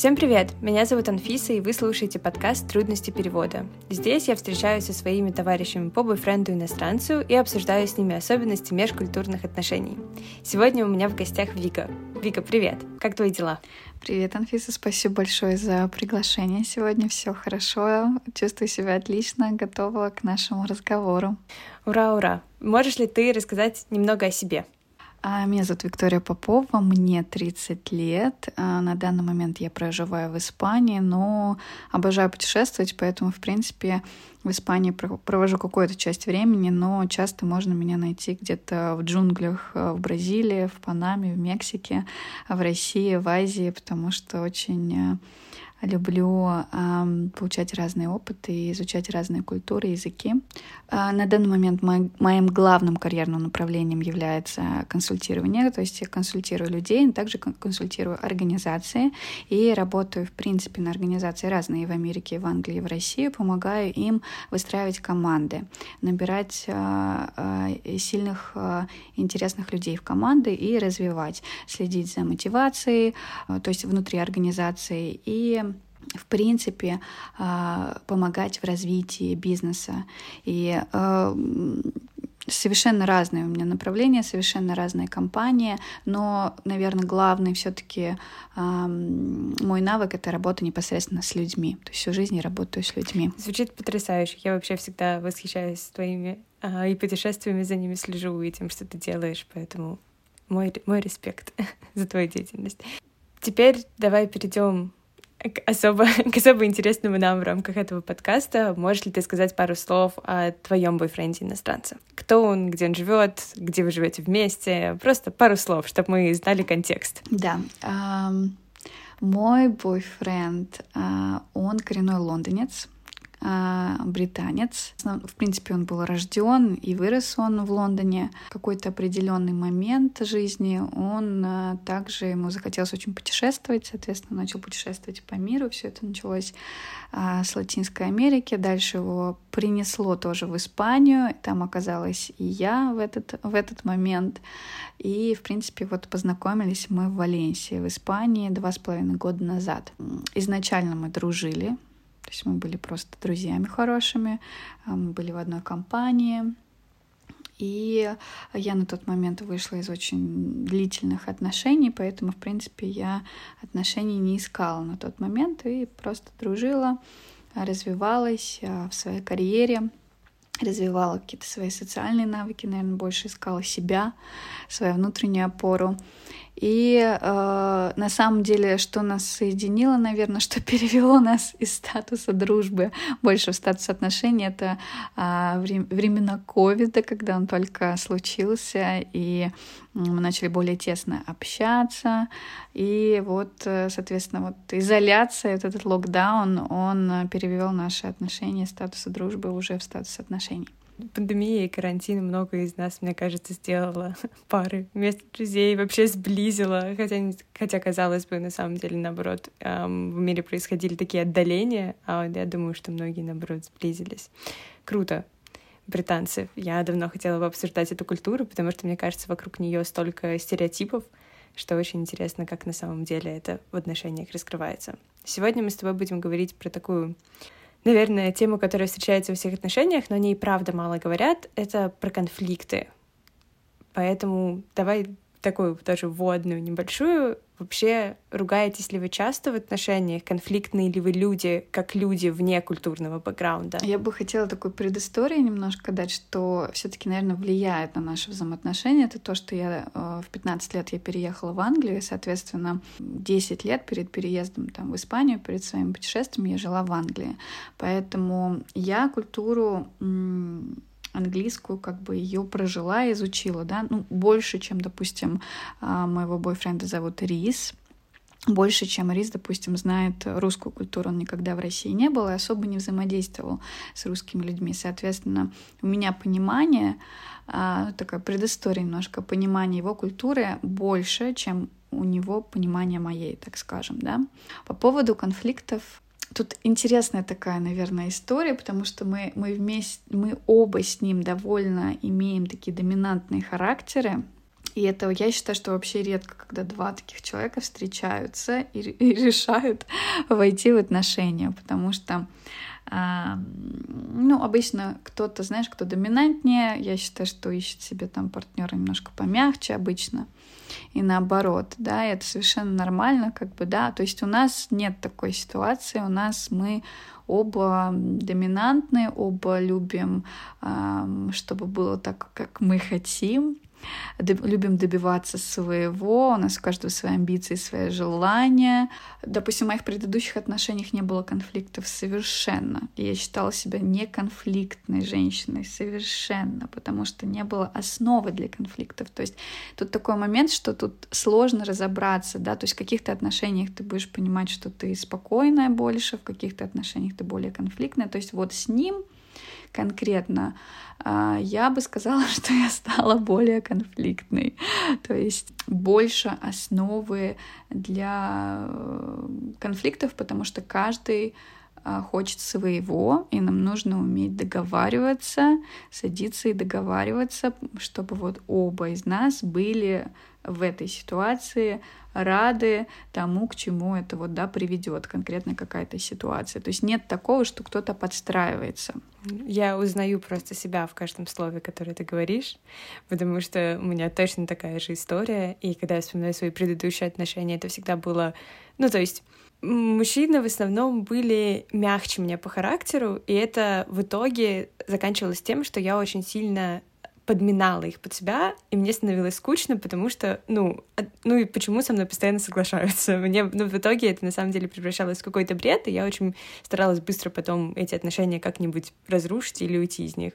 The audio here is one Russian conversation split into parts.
Всем привет! Меня зовут Анфиса, и вы слушаете подкаст «Трудности перевода». Здесь я встречаюсь со своими товарищами по бойфренду-иностранцу и обсуждаю с ними особенности межкультурных отношений. Сегодня у меня в гостях Вика. Вика, привет! Как твои дела? Привет, Анфиса, спасибо большое за приглашение. Сегодня все хорошо, чувствую себя отлично, готова к нашему разговору. Ура, ура! Можешь ли ты рассказать немного о себе? А, меня зовут Виктория Попова, мне 30 лет. А, на данный момент я проживаю в Испании, но обожаю путешествовать, поэтому, в принципе, в Испании провожу какую-то часть времени, но часто можно меня найти где-то в джунглях э, в Бразилии, в Панаме, в Мексике, в России, в Азии, потому что очень э, люблю э, получать разные опыты изучать разные культуры, языки. Э, на данный момент мой, моим главным карьерным направлением является консультирование, то есть я консультирую людей, также консультирую организации и работаю, в принципе, на организации разные в Америке, в Англии, в России, помогаю им выстраивать команды, набирать э, э, сильных, э, интересных людей в команды и развивать, следить за мотивацией, э, то есть внутри организации и в принципе, а, помогать в развитии бизнеса. И а, совершенно разные у меня направления, совершенно разные компании, но, наверное, главный все-таки мой навык это работа непосредственно с людьми. То есть всю жизнь я работаю с людьми. Звучит потрясающе. Я вообще всегда восхищаюсь твоими а, и путешествиями за ними слежу, и тем, что ты делаешь, поэтому мой, мой респект за твою деятельность. Теперь давай перейдем особо, к особо интересному нам в рамках этого подкаста. Можешь ли ты сказать пару слов о твоем бойфренде иностранце? Кто он, где он живет, где вы живете вместе? Просто пару слов, чтобы мы знали контекст. Да. Um, мой бойфренд, uh, он коренной лондонец. А, британец. В принципе, он был рожден и вырос он в Лондоне. В какой-то определенный момент жизни он а, также ему захотелось очень путешествовать, соответственно, начал путешествовать по миру. Все это началось а, с Латинской Америки. Дальше его принесло тоже в Испанию. Там оказалась и я в этот, в этот момент. И, в принципе, вот познакомились мы в Валенсии, в Испании, два с половиной года назад. Изначально мы дружили, то есть мы были просто друзьями хорошими, а, мы были в одной компании. И я на тот момент вышла из очень длительных отношений, поэтому, в принципе, я отношений не искала на тот момент и просто дружила, развивалась а, в своей карьере, развивала какие-то свои социальные навыки, наверное, больше искала себя, свою внутреннюю опору. И э, на самом деле, что нас соединило, наверное, что перевело нас из статуса дружбы больше в статус отношений, это э, времена ковида, когда он только случился, и мы начали более тесно общаться. И вот, э, соответственно, вот изоляция, вот этот локдаун, он перевел наши отношения статуса дружбы уже в статус отношений пандемия и карантин много из нас, мне кажется, сделала пары вместо друзей, вообще сблизила, хотя, хотя казалось бы, на самом деле, наоборот, в мире происходили такие отдаления, а я думаю, что многие, наоборот, сблизились. Круто, британцы. Я давно хотела бы обсуждать эту культуру, потому что, мне кажется, вокруг нее столько стереотипов, что очень интересно, как на самом деле это в отношениях раскрывается. Сегодня мы с тобой будем говорить про такую наверное, тема, которая встречается во всех отношениях, но о ней правда мало говорят, это про конфликты. Поэтому давай такую тоже вводную небольшую. Вообще, ругаетесь ли вы часто в отношениях? Конфликтные ли вы люди, как люди вне культурного бэкграунда? Я бы хотела такой предыстории немножко дать, что все таки наверное, влияет на наши взаимоотношения. Это то, что я э, в 15 лет я переехала в Англию, и, соответственно, 10 лет перед переездом там, в Испанию, перед своим путешествием я жила в Англии. Поэтому я культуру английскую, как бы ее прожила, изучила, да, ну, больше, чем, допустим, а, моего бойфренда зовут Рис, больше, чем Рис, допустим, знает русскую культуру. Он никогда в России не был и особо не взаимодействовал с русскими людьми. Соответственно, у меня понимание, а, такая предыстория немножко, понимание его культуры больше, чем у него понимание моей, так скажем, да. По поводу конфликтов Тут интересная такая, наверное, история, потому что мы, мы вместе, мы оба с ним довольно имеем такие доминантные характеры. И это я считаю, что вообще редко, когда два таких человека встречаются и, и решают войти в отношения, потому что ну, обычно кто-то, знаешь, кто доминантнее, я считаю, что ищет себе там партнера немножко помягче обычно, и наоборот, да, это совершенно нормально, как бы, да, то есть у нас нет такой ситуации, у нас мы оба доминантные, оба любим, чтобы было так, как мы хотим, любим добиваться своего, у нас у каждого свои амбиции, свои желания. Допустим, в моих предыдущих отношениях не было конфликтов совершенно. Я считала себя неконфликтной женщиной совершенно, потому что не было основы для конфликтов. То есть тут такой момент, что тут сложно разобраться, да, то есть в каких-то отношениях ты будешь понимать, что ты спокойная больше, в каких-то отношениях ты более конфликтная. То есть вот с ним конкретно, а, я бы сказала, что я стала более конфликтной. То есть больше основы для э, конфликтов, потому что каждый а, хочет своего, и нам нужно уметь договариваться, садиться и договариваться, чтобы вот оба из нас были в этой ситуации рады тому, к чему это вот, да, приведет конкретно какая-то ситуация. То есть нет такого, что кто-то подстраивается. Я узнаю просто себя в каждом слове, которое ты говоришь, потому что у меня точно такая же история, и когда я вспоминаю свои предыдущие отношения, это всегда было, ну, то есть мужчины в основном были мягче меня по характеру, и это в итоге заканчивалось тем, что я очень сильно подминала их под себя, и мне становилось скучно, потому что, ну, ну и почему со мной постоянно соглашаются? Мне, ну, в итоге это на самом деле превращалось в какой-то бред, и я очень старалась быстро потом эти отношения как-нибудь разрушить или уйти из них.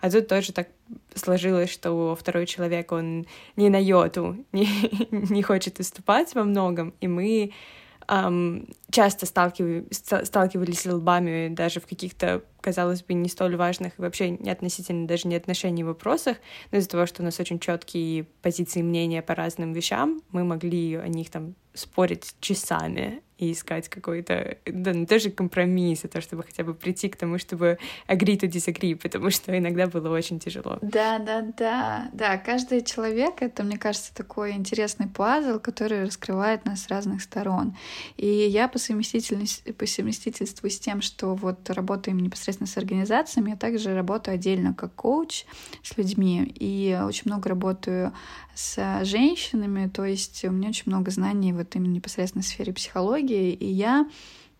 А тут тоже так сложилось, что второй человек, он не на йоту не, не хочет уступать во многом, и мы um, часто сталкивались, сталкивались лбами даже в каких-то, казалось бы, не столь важных и вообще не относительно даже не отношений вопросах, но из-за того, что у нас очень четкие позиции мнения по разным вещам, мы могли о них там спорить часами и искать какой-то, да, ну, тоже компромисс, то, чтобы хотя бы прийти к тому, чтобы agree to disagree, потому что иногда было очень тяжело. Да, да, да, да, каждый человек — это, мне кажется, такой интересный пазл, который раскрывает нас с разных сторон. И я по совместительству, по совместительству с тем, что вот работаем непосредственно с организациями, я также работаю отдельно как коуч с людьми, и очень много работаю с женщинами, то есть у меня очень много знаний вот именно непосредственно в сфере психологии, и я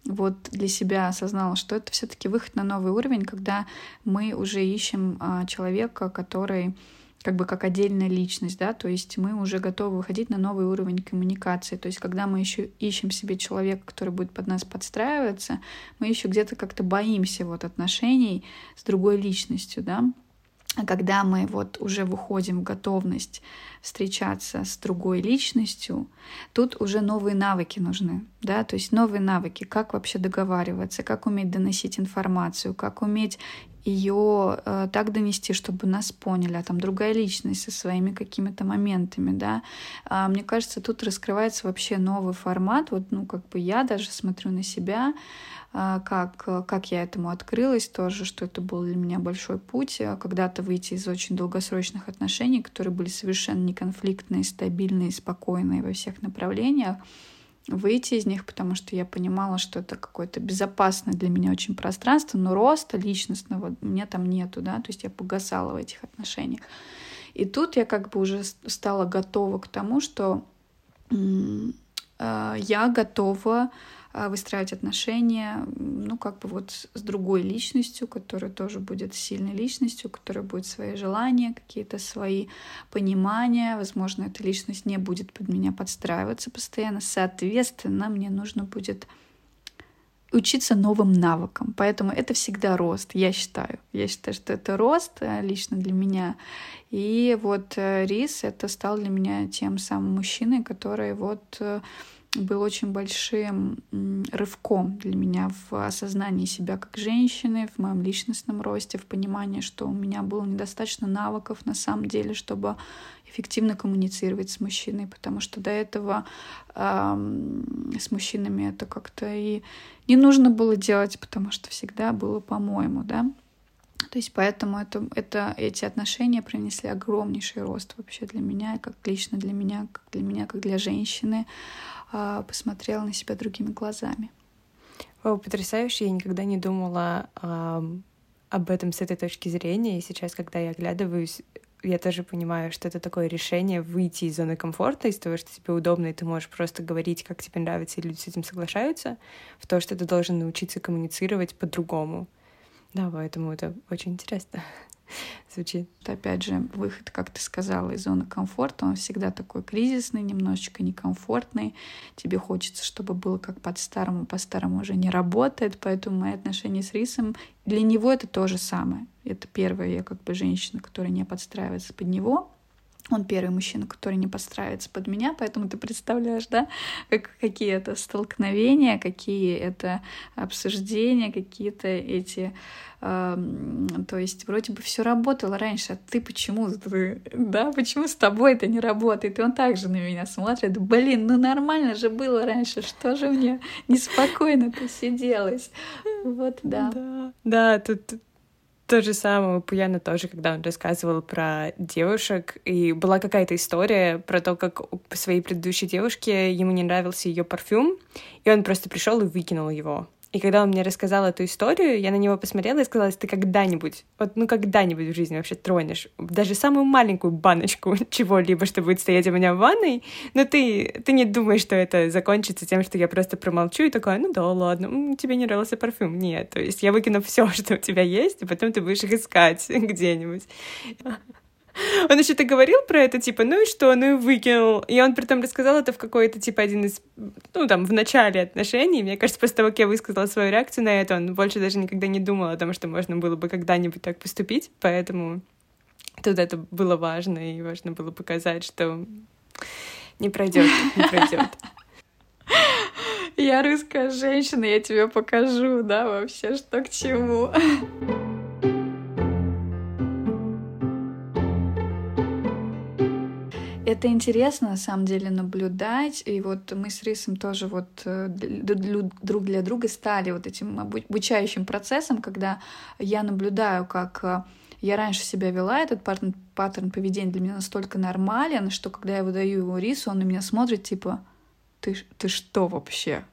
вот для себя осознала, что это все-таки выход на новый уровень, когда мы уже ищем а, человека, который как бы как отдельная личность, да, то есть мы уже готовы выходить на новый уровень коммуникации, то есть когда мы еще ищем себе человека, который будет под нас подстраиваться, мы еще где-то как-то боимся вот отношений с другой личностью, да, когда мы вот уже выходим в готовность встречаться с другой личностью, тут уже новые навыки нужны, да, то есть новые навыки, как вообще договариваться, как уметь доносить информацию, как уметь ее э, так донести, чтобы нас поняли, а там другая личность со своими какими-то моментами, да. А, мне кажется, тут раскрывается вообще новый формат. Вот, ну, как бы я даже смотрю на себя, а, как, как я этому открылась тоже, что это был для меня большой путь, а, когда-то выйти из очень долгосрочных отношений, которые были совершенно неконфликтные, стабильные, спокойные во всех направлениях, выйти из них, потому что я понимала, что это какое-то безопасное для меня очень пространство, но роста личностного меня там нету, да, то есть я погасала в этих отношениях. И тут я как бы уже стала готова к тому, что э, я готова выстраивать отношения, ну, как бы вот с другой личностью, которая тоже будет сильной личностью, которая будет свои желания, какие-то свои понимания. Возможно, эта личность не будет под меня подстраиваться постоянно. Соответственно, мне нужно будет учиться новым навыкам. Поэтому это всегда рост, я считаю. Я считаю, что это рост э, лично для меня. И вот э, Рис это стал для меня тем самым мужчиной, который вот э, был очень большим рывком для меня в осознании себя как женщины, в моем личностном росте, в понимании, что у меня было недостаточно навыков на самом деле, чтобы эффективно коммуницировать с мужчиной, потому что до этого э, с мужчинами это как-то и не нужно было делать, потому что всегда было по-моему, да. То есть поэтому это, это, эти отношения принесли огромнейший рост вообще для меня, как лично для меня, как для меня, как для женщины. А, посмотрела на себя другими глазами. О, потрясающе, я никогда не думала а, об этом с этой точки зрения, и сейчас, когда я оглядываюсь, я тоже понимаю, что это такое решение выйти из зоны комфорта, из того, что тебе удобно, и ты можешь просто говорить, как тебе нравится, и люди с этим соглашаются, в то, что ты должен научиться коммуницировать по-другому. Да, поэтому это очень интересно звучит. Опять же, выход, как ты сказала, из зоны комфорта, он всегда такой кризисный, немножечко некомфортный. Тебе хочется, чтобы было как под-старому, по-старому уже не работает, поэтому мои отношения с Рисом, для него это то же самое. Это первая я как бы женщина, которая не подстраивается под него, он первый мужчина, который не подстраивается под меня, поэтому ты представляешь, да, как, какие это столкновения, какие это обсуждения, какие-то эти... Э, то есть вроде бы все работало раньше, а ты почему, да, почему с тобой это не работает? И он также на меня смотрит, блин, ну нормально же было раньше, что же мне неспокойно-то сиделось? Вот, да. Да, да тут то же самое у Пуяна тоже, когда он рассказывал про девушек, и была какая-то история про то, как у своей предыдущей девушке ему не нравился ее парфюм, и он просто пришел и выкинул его. И когда он мне рассказал эту историю, я на него посмотрела и сказала, ты когда-нибудь, вот ну когда-нибудь в жизни вообще тронешь даже самую маленькую баночку чего-либо, что будет стоять у меня в ванной, но ты, ты не думаешь, что это закончится тем, что я просто промолчу и такая, ну да, ладно, тебе не нравился парфюм. Нет, то есть я выкину все, что у тебя есть, и потом ты будешь их искать где-нибудь. Он еще то говорил про это, типа, ну и что, ну и выкинул. И он при этом рассказал это в какой-то, типа, один из, ну, там, в начале отношений. Мне кажется, после того, как я высказала свою реакцию на это, он больше даже никогда не думал о том, что можно было бы когда-нибудь так поступить. Поэтому тут это было важно, и важно было показать, что не пройдет, не пройдет. Я русская женщина, я тебе покажу, да, вообще, что к чему. Это интересно, на самом деле, наблюдать. И вот мы с Рисом тоже вот э, друг для друга стали вот этим обучающим процессом, когда я наблюдаю, как э, я раньше себя вела, этот паттерн, паттерн поведения для меня настолько нормален, что когда я выдаю его Рису, он на меня смотрит, типа, ты, ты что вообще?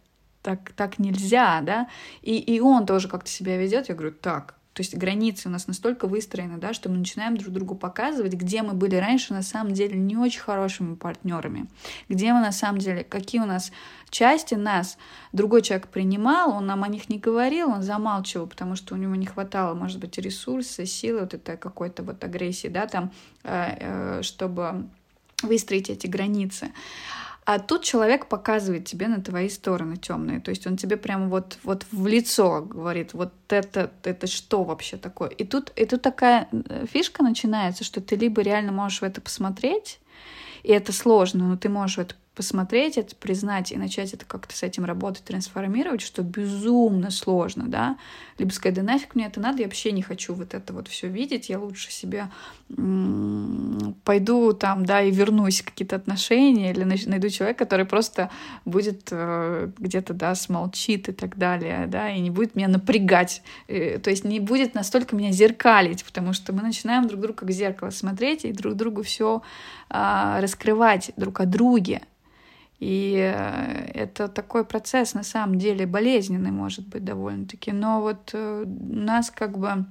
Так, так нельзя, да? И, и он тоже как-то себя ведет. Я говорю, так, то есть границы у нас настолько выстроены, да, что мы начинаем друг другу показывать, где мы были раньше на самом деле не очень хорошими партнерами, где мы на самом деле, какие у нас части нас другой человек принимал, он нам о них не говорил, он замалчивал, потому что у него не хватало, может быть, ресурса, силы, вот этой какой-то вот агрессии, да, там, э, э, чтобы выстроить эти границы. А тут человек показывает тебе на твои стороны темные. То есть он тебе прямо вот, вот в лицо говорит, вот это, это что вообще такое? И тут, и тут такая э, фишка начинается, что ты либо реально можешь в это посмотреть, и это сложно, но ты можешь в это посмотреть это, признать и начать это как-то с этим работать, трансформировать, что безумно сложно, да, либо сказать, да нафиг мне это надо, я вообще не хочу вот это вот все видеть, я лучше себе пойду там, да, и вернусь в какие-то отношения, или найду человека, который просто будет э, где-то, да, смолчит и так далее, да, и не будет меня напрягать, э, то есть не будет настолько меня зеркалить, потому что мы начинаем друг друга как зеркало смотреть и друг другу все а, раскрывать друг о друге, и э, это такой процесс, на самом деле, болезненный, может быть, довольно-таки. Но вот э, нас как бы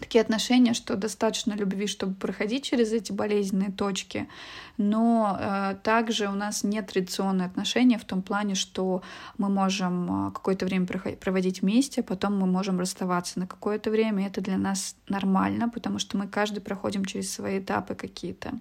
такие отношения, что достаточно любви, чтобы проходить через эти болезненные точки, но э, также у нас нет традиционные отношения в том плане, что мы можем э, какое-то время проводить вместе, потом мы можем расставаться на какое-то время, это для нас нормально, потому что мы каждый проходим через свои этапы какие-то.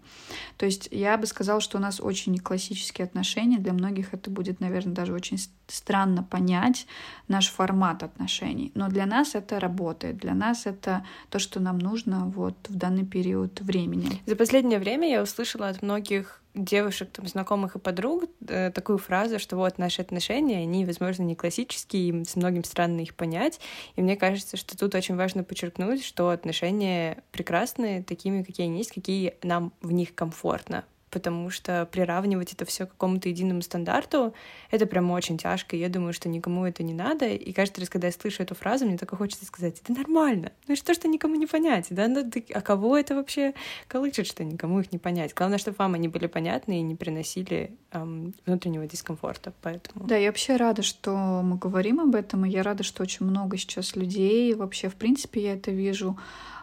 То есть я бы сказала, что у нас очень классические отношения, для многих это будет, наверное, даже очень странно понять наш формат отношений, но для нас это работает, для нас это то, что нам нужно вот в данный период времени. За последнее время я услышала от многих девушек, там, знакомых и подруг э, такую фразу, что вот наши отношения, они, возможно, не классические, и с многим странно их понять. И мне кажется, что тут очень важно подчеркнуть, что отношения прекрасные такими, какие они есть, какие нам в них комфортно потому что приравнивать это все к какому-то единому стандарту, это прям очень тяжко, и я думаю, что никому это не надо, и каждый раз, когда я слышу эту фразу, мне только хочется сказать, это нормально, ну и что, что никому не понять, да, ну, ты, а кого это вообще колычет, что никому их не понять, главное, чтобы вам они были понятны и не приносили эм, внутреннего дискомфорта, поэтому... Да, я вообще рада, что мы говорим об этом, и я рада, что очень много сейчас людей, вообще, в принципе, я это вижу,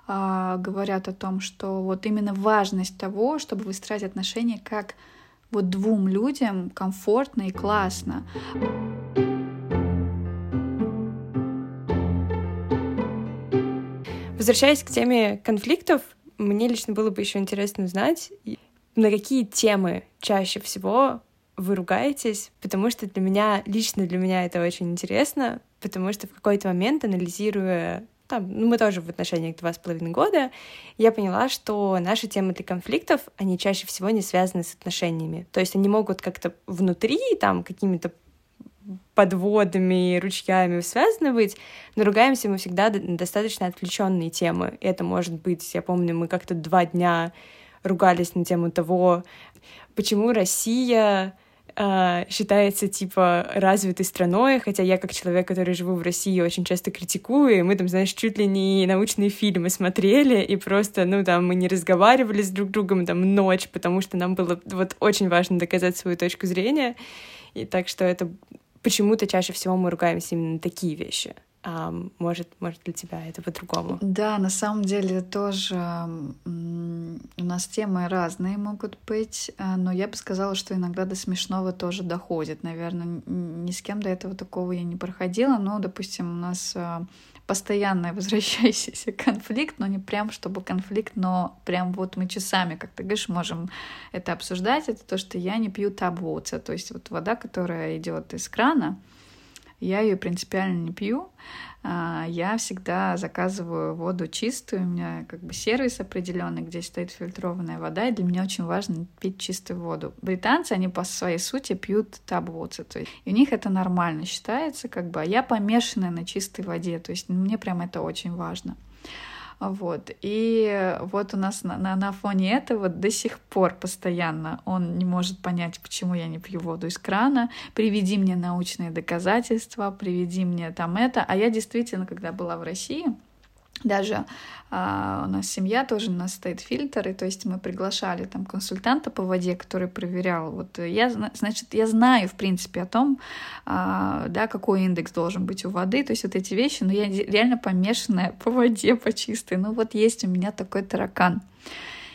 а, говорят о том, что вот именно важность того, чтобы выстраивать отношения как вот двум людям комфортно и классно. Возвращаясь к теме конфликтов, мне лично было бы еще интересно узнать, на какие темы чаще всего вы ругаетесь, потому что для меня, лично для меня это очень интересно, потому что в какой-то момент, анализируя там, ну, мы тоже в отношениях два с половиной года, я поняла, что наши темы для конфликтов, они чаще всего не связаны с отношениями. То есть они могут как-то внутри, там, какими-то подводами, ручьями связаны быть, но ругаемся мы всегда на достаточно отвлеченные темы. Это может быть, я помню, мы как-то два дня ругались на тему того, почему Россия э, считается типа развитой страной, хотя я как человек, который живу в России, очень часто критикую, и мы там, знаешь, чуть ли не научные фильмы смотрели, и просто, ну, там, мы не разговаривали с друг другом там ночь, потому что нам было вот очень важно доказать свою точку зрения, и так что это почему-то чаще всего мы ругаемся именно на такие вещи а может, может для тебя это по-другому? Да, на самом деле тоже у нас темы разные могут быть, а, но я бы сказала, что иногда до смешного тоже доходит. Наверное, ни с кем до этого такого я не проходила, но, допустим, у нас а, постоянно возвращающийся конфликт, но не прям чтобы конфликт, но прям вот мы часами, как ты говоришь, можем это обсуждать. Это то, что я не пью табуца, то есть вот вода, которая идет из крана, я ее принципиально не пью. А, я всегда заказываю воду чистую. У меня как бы сервис определенный, где стоит фильтрованная вода, и для меня очень важно пить чистую воду. Британцы, они по своей сути пьют табуцы, то есть и у них это нормально считается, как бы, а я помешанная на чистой воде, то есть мне прям это очень важно. Вот. И вот у нас на, на, на фоне этого до сих пор постоянно он не может понять, почему я не пью воду из крана. Приведи мне научные доказательства, приведи мне там это. А я действительно, когда была в России, даже а, у нас семья тоже у нас стоит фильтр, и то есть мы приглашали там консультанта по воде, который проверял. Вот я, значит, я знаю в принципе о том, а, да, какой индекс должен быть у воды, то есть вот эти вещи, но я реально помешанная по воде, по чистой. Ну вот есть у меня такой таракан.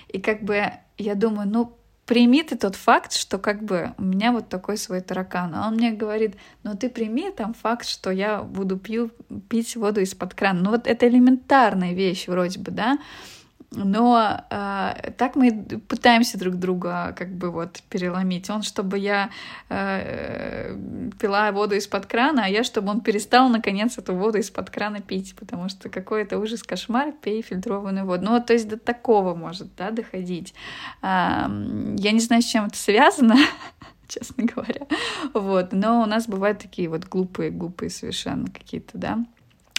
И как бы я думаю, ну прими ты тот факт, что как бы у меня вот такой свой таракан. А он мне говорит, ну ты прими там факт, что я буду пью, пить воду из-под крана. Ну вот это элементарная вещь вроде бы, да, но э, так мы пытаемся друг друга как бы вот переломить. Он, чтобы я э, пила воду из-под крана, а я, чтобы он перестал наконец эту воду из-под крана пить, потому что какой-то ужас, кошмар, пей фильтрованную воду. Ну, то есть до такого может, да, доходить. Э, я не знаю, с чем это связано, честно говоря. Вот, но у нас бывают такие вот глупые, глупые совершенно какие-то, да,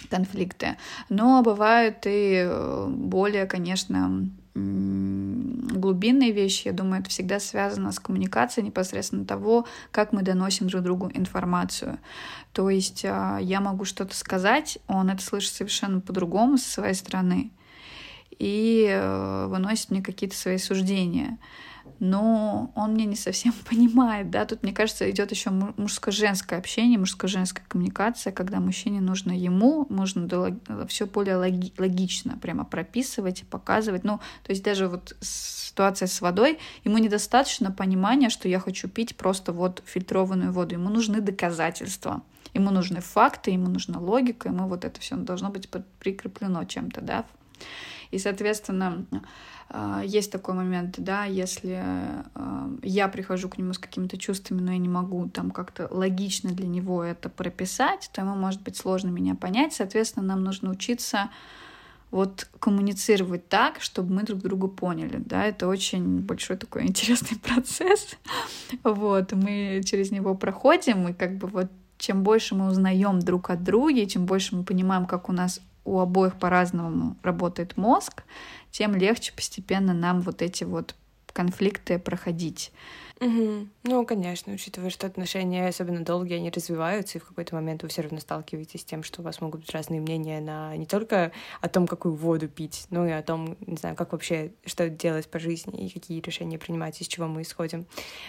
конфликты. Но бывают и э, более, конечно, глубинные вещи, я думаю, это всегда связано с коммуникацией непосредственно того, как мы доносим друг другу информацию. То есть а, я могу что-то сказать, он это слышит совершенно по-другому со своей стороны и э, выносит мне какие-то свои суждения но он меня не совсем понимает, да, тут, мне кажется, идет еще мужско-женское общение, мужско-женская коммуникация, когда мужчине нужно ему, нужно все более логи логично прямо прописывать и показывать, ну, то есть даже вот ситуация с водой, ему недостаточно понимания, что я хочу пить просто вот фильтрованную воду, ему нужны доказательства, ему нужны факты, ему нужна логика, ему вот это все должно быть прикреплено чем-то, да, и, соответственно, есть такой момент, да, если а, я прихожу к нему с какими-то чувствами, но я не могу там как-то логично для него это прописать, то ему может быть сложно меня понять. Соответственно, нам нужно учиться вот коммуницировать так, чтобы мы друг друга поняли, да, это очень большой такой интересный процесс, вот, мы через него проходим, и как бы вот чем больше мы узнаем друг от друга, чем больше мы понимаем, как у нас у обоих по-разному работает мозг, тем легче постепенно нам вот эти вот конфликты проходить. Угу. Ну, конечно, учитывая, что отношения, особенно долгие, они развиваются, и в какой-то момент вы все равно сталкиваетесь с тем, что у вас могут быть разные мнения на не только о том, какую воду пить, но и о том, не знаю, как вообще, что делать по жизни и какие решения принимать, из чего мы исходим.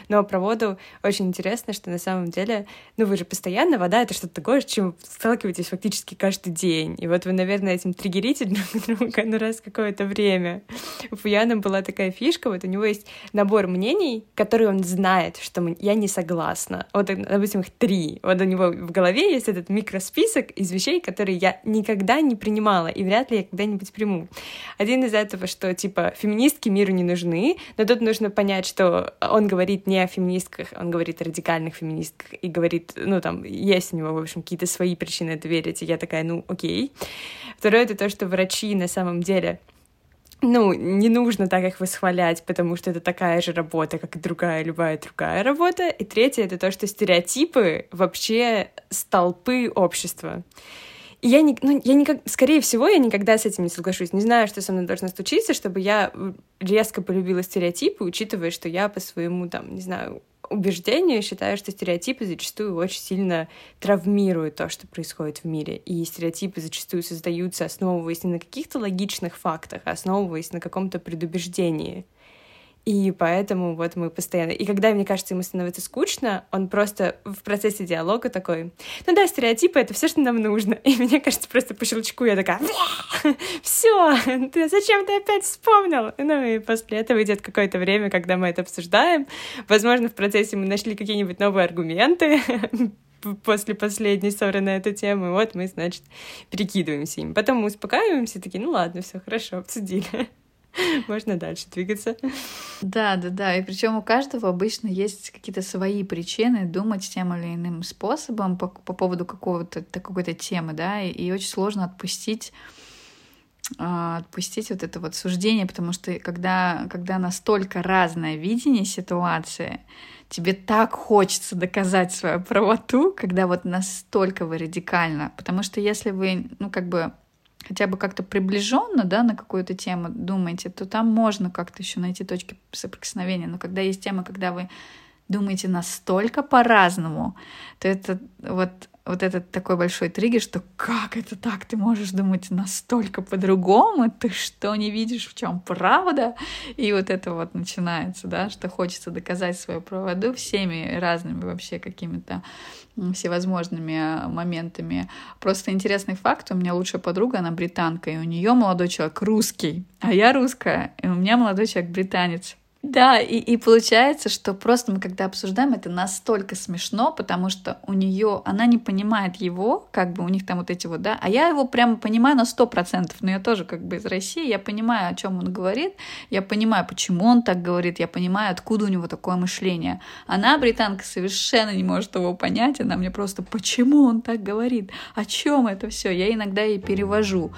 Но про воду очень интересно, что на самом деле, ну, вы же постоянно, вода — это что-то такое, с чем сталкиваетесь фактически каждый день. И вот вы, наверное, этим триггерите друг друга ну, раз какое-то время. У Фуяна была такая фишка, вот у него есть набор мнений, которые он знает, что я не согласна. Вот, допустим, их три. Вот у него в голове есть этот микросписок из вещей, которые я никогда не принимала и вряд ли я когда-нибудь приму. Один из этого, что, типа, феминистки миру не нужны, но тут нужно понять, что он говорит не о феминистках, он говорит о радикальных феминистках и говорит, ну, там, есть у него, в общем, какие-то свои причины это верить, и я такая, ну, окей. Второе — это то, что врачи на самом деле ну, не нужно так их восхвалять, потому что это такая же работа, как и другая, любая другая работа. И третье — это то, что стереотипы вообще столпы общества. И я, не, ну, я никак, скорее всего, я никогда с этим не соглашусь. Не знаю, что со мной должно случиться, чтобы я резко полюбила стереотипы, учитывая, что я по своему, там, не знаю, убеждению считаю, что стереотипы зачастую очень сильно травмируют то, что происходит в мире. И стереотипы зачастую создаются, основываясь не на каких-то логичных фактах, а основываясь на каком-то предубеждении. И поэтому вот мы постоянно... И когда, мне кажется, ему становится скучно, он просто в процессе диалога такой, ну да, стереотипы — это все, что нам нужно. И мне кажется, просто по щелчку я такая, все, ты зачем ты опять вспомнил? Ну и после этого идет какое-то время, когда мы это обсуждаем. Возможно, в процессе мы нашли какие-нибудь новые аргументы, после последней ссоры на эту тему. И вот мы, значит, перекидываемся им. Потом мы успокаиваемся, такие, ну ладно, все хорошо, обсудили. Можно дальше двигаться. Да, да, да. И причем у каждого обычно есть какие-то свои причины думать тем или иным способом по, по поводу какого-то какой-то темы, да, и, и очень сложно отпустить а, отпустить вот это вот суждение, потому что когда, когда настолько разное видение ситуации, тебе так хочется доказать свою правоту, когда вот настолько вы радикально, потому что если вы, ну, как бы хотя бы как-то приближенно, да, на какую-то тему думаете, то там можно как-то еще найти точки соприкосновения. Но когда есть темы, когда вы думаете настолько по-разному, то это вот вот этот такой большой триггер, что как это так, ты можешь думать настолько по-другому, ты что, не видишь, в чем правда? И вот это вот начинается, да, что хочется доказать свою правоту всеми разными вообще какими-то всевозможными моментами. Просто интересный факт, у меня лучшая подруга, она британка, и у нее молодой человек русский, а я русская, и у меня молодой человек британец. Да, и, и получается, что просто мы когда обсуждаем, это настолько смешно, потому что у нее, она не понимает его, как бы у них там вот эти вот, да, а я его прямо понимаю на сто процентов, но я тоже как бы из России, я понимаю, о чем он говорит, я понимаю, почему он так говорит, я понимаю, откуда у него такое мышление. Она, британка, совершенно не может его понять, она мне просто, почему он так говорит, о чем это все, я иногда и перевожу.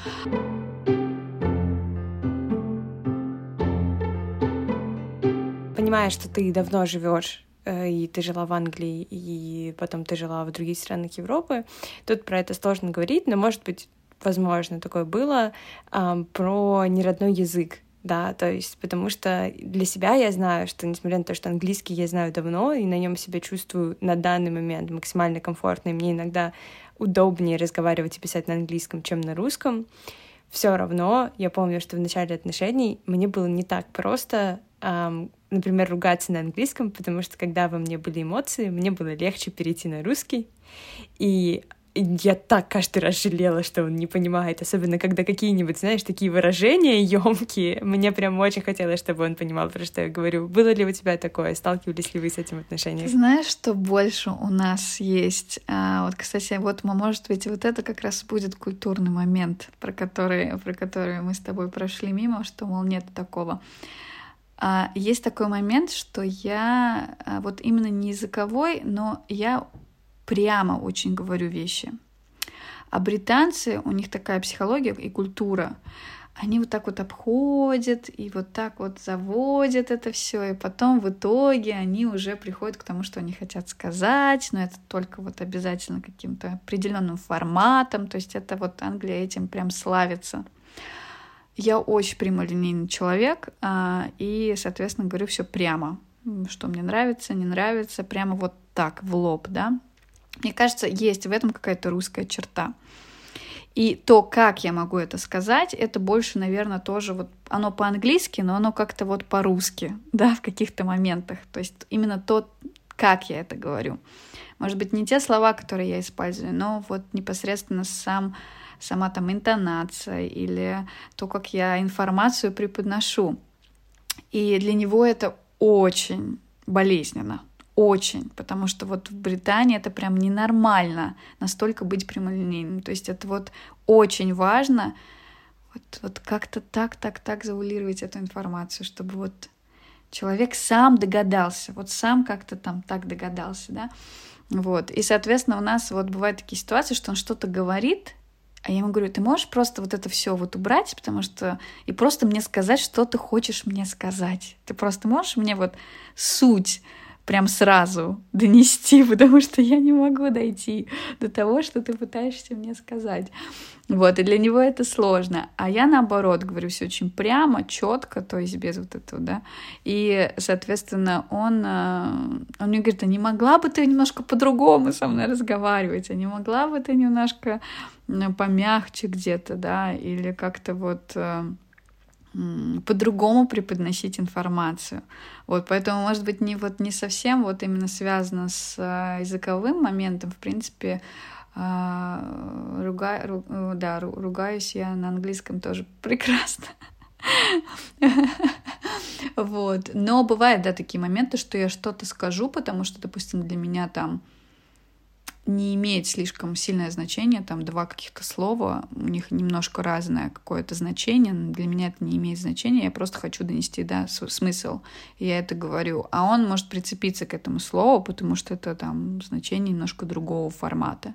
Понимая, что ты давно живешь э, и ты жила в Англии, и потом ты жила в других странах Европы. Тут про это сложно говорить, но, может быть, возможно, такое было э, про неродной язык. Да, то есть, потому что для себя я знаю, что, несмотря на то, что английский я знаю давно, и на нем себя чувствую на данный момент максимально комфортно, и мне иногда удобнее разговаривать и писать на английском, чем на русском, все равно я помню, что в начале отношений мне было не так просто например, ругаться на английском, потому что когда во мне были эмоции, мне было легче перейти на русский. И я так каждый раз жалела, что он не понимает, особенно когда какие-нибудь, знаешь, такие выражения емкие. Мне прям очень хотелось, чтобы он понимал, про что я говорю. Было ли у тебя такое? Сталкивались ли вы с этим отношением? знаешь, что больше у нас есть? А, вот, кстати, вот, может быть, вот это как раз будет культурный момент, про который, про который мы с тобой прошли мимо, что, мол, нет такого. А, есть такой момент, что я а, вот именно не языковой, но я прямо очень говорю вещи. А британцы, у них такая психология и культура, они вот так вот обходят и вот так вот заводят это все, и потом в итоге они уже приходят к тому, что они хотят сказать, но это только вот обязательно каким-то определенным форматом, то есть это вот Англия этим прям славится. Я очень прямолинейный человек, а, и, соответственно, говорю все прямо, что мне нравится, не нравится, прямо вот так, в лоб, да. Мне кажется, есть в этом какая-то русская черта. И то, как я могу это сказать, это больше, наверное, тоже вот оно по-английски, но оно как-то вот по-русски, да, в каких-то моментах. То есть именно то, как я это говорю. Может быть, не те слова, которые я использую, но вот непосредственно сам, сама там интонация или то, как я информацию преподношу. И для него это очень болезненно. Очень, потому что вот в Британии это прям ненормально настолько быть прямолинейным. То есть это вот очень важно вот, вот как-то так, так, так заулировать эту информацию, чтобы вот человек сам догадался, вот сам как-то там так догадался, да. Вот. И, соответственно, у нас вот бывают такие ситуации, что он что-то говорит, а я ему говорю, ты можешь просто вот это все вот убрать, потому что и просто мне сказать, что ты хочешь мне сказать. Ты просто можешь мне вот суть прям сразу донести, потому что я не могу дойти до того, что ты пытаешься мне сказать. Вот, и для него это сложно. А я наоборот говорю все очень прямо, четко, то есть без вот этого, да. И, соответственно, он, э, он мне говорит, а не могла бы ты немножко по-другому со мной разговаривать, а не могла бы ты немножко помягче где-то, да, или как-то вот э, по-другому преподносить информацию. Вот, поэтому, может быть, не, вот, не совсем вот именно связано с э, языковым моментом, в принципе, а, руга, ру, э, да, ругаюсь я на английском тоже прекрасно. Вот. Но бывают, да, такие моменты, что я что-то скажу, потому что, допустим, для меня там не имеет слишком сильное значение, там два каких-то слова, у них немножко разное какое-то значение, для меня это не имеет значения, я просто хочу донести, да, смысл, и я это говорю. А он может прицепиться к этому слову, потому что это там значение немножко другого формата.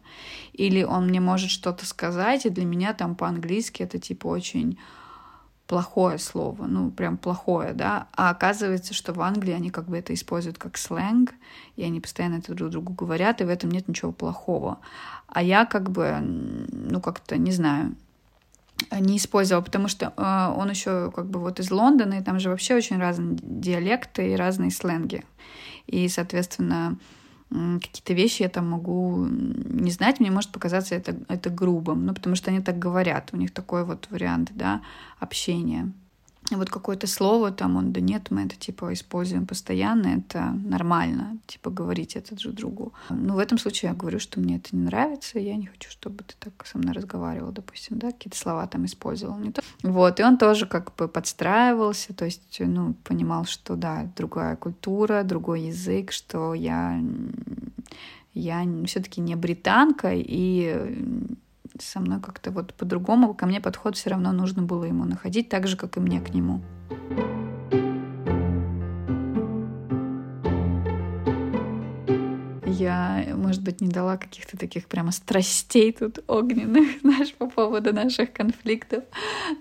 Или он мне может что-то сказать, и для меня там по-английски это типа очень плохое слово, ну, прям плохое, да, а оказывается, что в Англии они как бы это используют как сленг, и они постоянно это друг другу говорят, и в этом нет ничего плохого. А я как бы, ну, как-то, не знаю, не использовала, потому что э, он еще как бы вот из Лондона, и там же вообще очень разные диалекты и разные сленги. И, соответственно, какие-то вещи я там могу не знать, мне может показаться это, это грубым, ну, потому что они так говорят, у них такой вот вариант, да, общения вот какое-то слово там, он, да нет, мы это типа используем постоянно, это нормально, типа говорить это друг другу. Ну, в этом случае я говорю, что мне это не нравится, я не хочу, чтобы ты так со мной разговаривал, допустим, да, какие-то слова там использовал. Не то. Вот, и он тоже как бы подстраивался, то есть, ну, понимал, что да, другая культура, другой язык, что я я все-таки не британка, и со мной как-то вот по-другому, ко мне подход все равно нужно было ему находить, так же, как и мне к нему. я, может быть, не дала каких-то таких прямо страстей тут огненных, знаешь, по поводу наших конфликтов.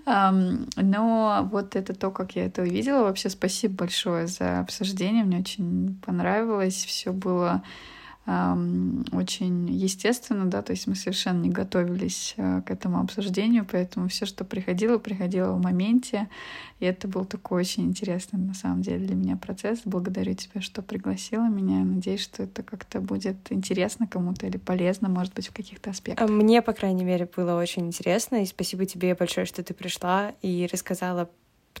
Но вот это то, как я это увидела. Вообще спасибо большое за обсуждение. Мне очень понравилось. Все было очень естественно, да, то есть мы совершенно не готовились э, к этому обсуждению, поэтому все, что приходило, приходило в моменте, и это был такой очень интересный, на самом деле, для меня процесс. Благодарю тебя, что пригласила меня. Надеюсь, что это как-то будет интересно кому-то или полезно, может быть, в каких-то аспектах. Мне, по крайней мере, было очень интересно, и спасибо тебе большое, что ты пришла и рассказала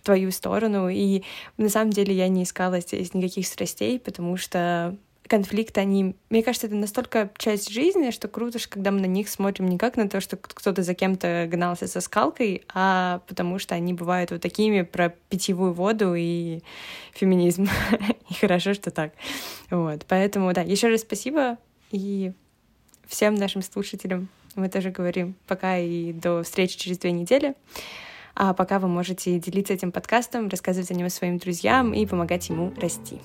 твою сторону. И на самом деле я не искала здесь никаких страстей, потому что конфликты, они, мне кажется, это настолько часть жизни, что круто, что когда мы на них смотрим не как на то, что кто-то за кем-то гнался со скалкой, а потому что они бывают вот такими про питьевую воду и феминизм. и хорошо, что так. Вот, поэтому, да, еще раз спасибо и всем нашим слушателям мы тоже говорим пока и до встречи через две недели. А пока вы можете делиться этим подкастом, рассказывать о нем своим друзьям и помогать ему расти.